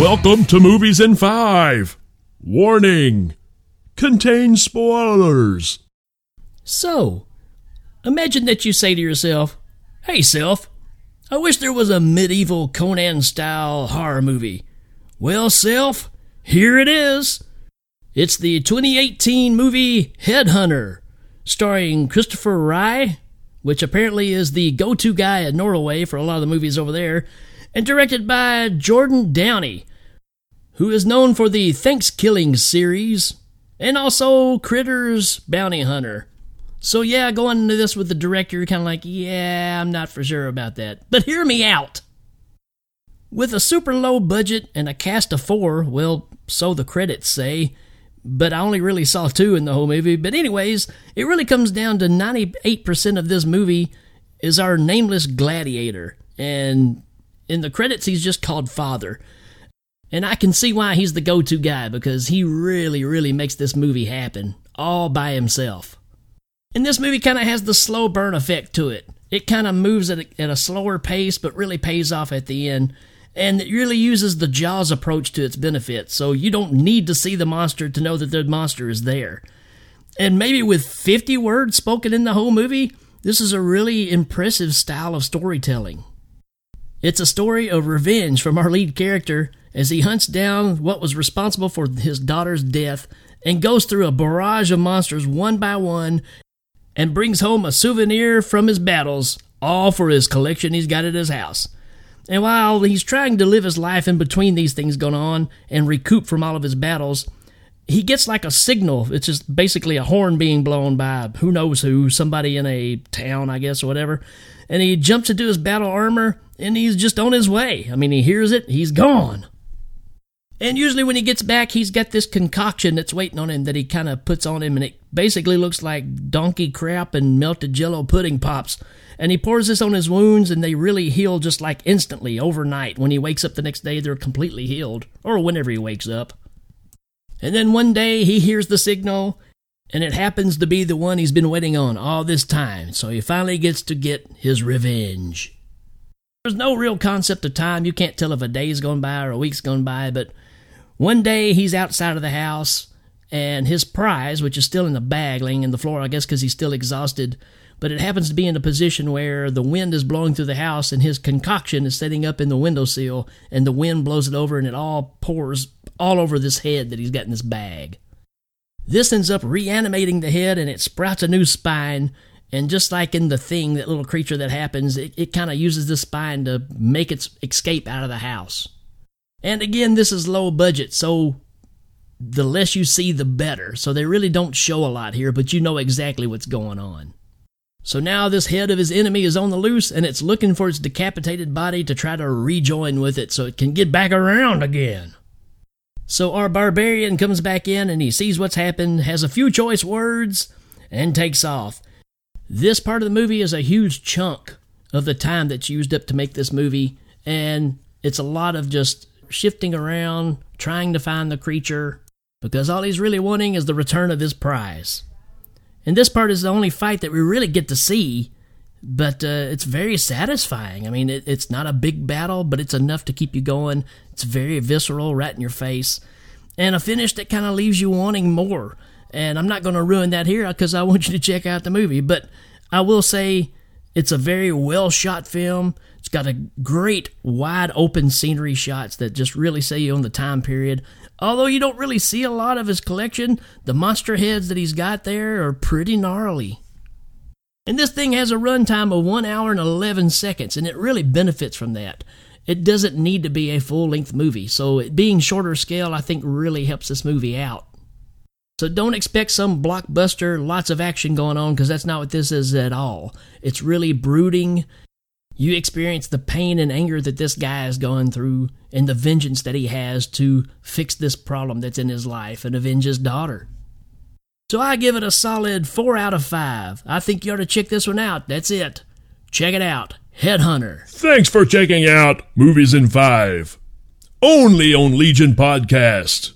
Welcome to Movies in 5. Warning contains spoilers. So, imagine that you say to yourself, Hey, self, I wish there was a medieval Conan style horror movie. Well, self, here it is. It's the 2018 movie Headhunter, starring Christopher Rygh, which apparently is the go to guy at Norway for a lot of the movies over there, and directed by Jordan Downey, who is known for the ThanksKilling series and also Critters Bounty Hunter. So, yeah, going into this with the director, you're kind of like, yeah, I'm not for sure about that. But hear me out. With a super low budget and a cast of four, well, so the credits say, but I only really saw two in the whole movie. But, anyways, it really comes down to 98% of this movie is our nameless gladiator. And in the credits, he's just called Father. And I can see why he's the go to guy because he really, really makes this movie happen all by himself. And this movie kind of has the slow burn effect to it. It kind of moves at a, at a slower pace, but really pays off at the end. And it really uses the Jaws approach to its benefit, so you don't need to see the monster to know that the monster is there. And maybe with 50 words spoken in the whole movie, this is a really impressive style of storytelling. It's a story of revenge from our lead character as he hunts down what was responsible for his daughter's death and goes through a barrage of monsters one by one and brings home a souvenir from his battles, all for his collection he's got at his house. And while he's trying to live his life in between these things going on and recoup from all of his battles, he gets like a signal. It's just basically a horn being blown by who knows who, somebody in a town, I guess, or whatever. And he jumps into his battle armor and he's just on his way. I mean, he hears it, he's gone. And usually when he gets back, he's got this concoction that's waiting on him that he kind of puts on him, and it basically looks like donkey crap and melted jello pudding pops. And he pours this on his wounds, and they really heal just like instantly, overnight. When he wakes up the next day, they're completely healed, or whenever he wakes up. And then one day he hears the signal, and it happens to be the one he's been waiting on all this time, so he finally gets to get his revenge. There's no real concept of time. You can't tell if a day's gone by or a week's gone by, but one day he's outside of the house and his prize, which is still in the bag laying in the floor, I guess because he's still exhausted, but it happens to be in a position where the wind is blowing through the house and his concoction is setting up in the windowsill and the wind blows it over and it all pours all over this head that he's got in this bag. This ends up reanimating the head and it sprouts a new spine. And just like in the thing, that little creature that happens, it, it kind of uses the spine to make its escape out of the house. And again, this is low budget, so the less you see, the better. So they really don't show a lot here, but you know exactly what's going on. So now this head of his enemy is on the loose and it's looking for its decapitated body to try to rejoin with it so it can get back around again. So our barbarian comes back in and he sees what's happened, has a few choice words, and takes off. This part of the movie is a huge chunk of the time that's used up to make this movie, and it's a lot of just shifting around, trying to find the creature, because all he's really wanting is the return of his prize. And this part is the only fight that we really get to see, but uh, it's very satisfying. I mean, it, it's not a big battle, but it's enough to keep you going. It's very visceral, right in your face, and a finish that kind of leaves you wanting more. And I'm not going to ruin that here because I want you to check out the movie, but I will say it's a very well shot film. It's got a great wide open scenery shots that just really say you on the time period. Although you don't really see a lot of his collection, the monster heads that he's got there are pretty gnarly. And this thing has a runtime of 1 hour and 11 seconds, and it really benefits from that. It doesn't need to be a full length movie, so it being shorter scale, I think, really helps this movie out. So don't expect some blockbuster, lots of action going on, because that's not what this is at all. It's really brooding you experience the pain and anger that this guy is going through and the vengeance that he has to fix this problem that's in his life and avenge his daughter. So I give it a solid 4 out of 5. I think you ought to check this one out. That's it. Check it out. Headhunter. Thanks for checking out Movies in 5. Only on Legion Podcast.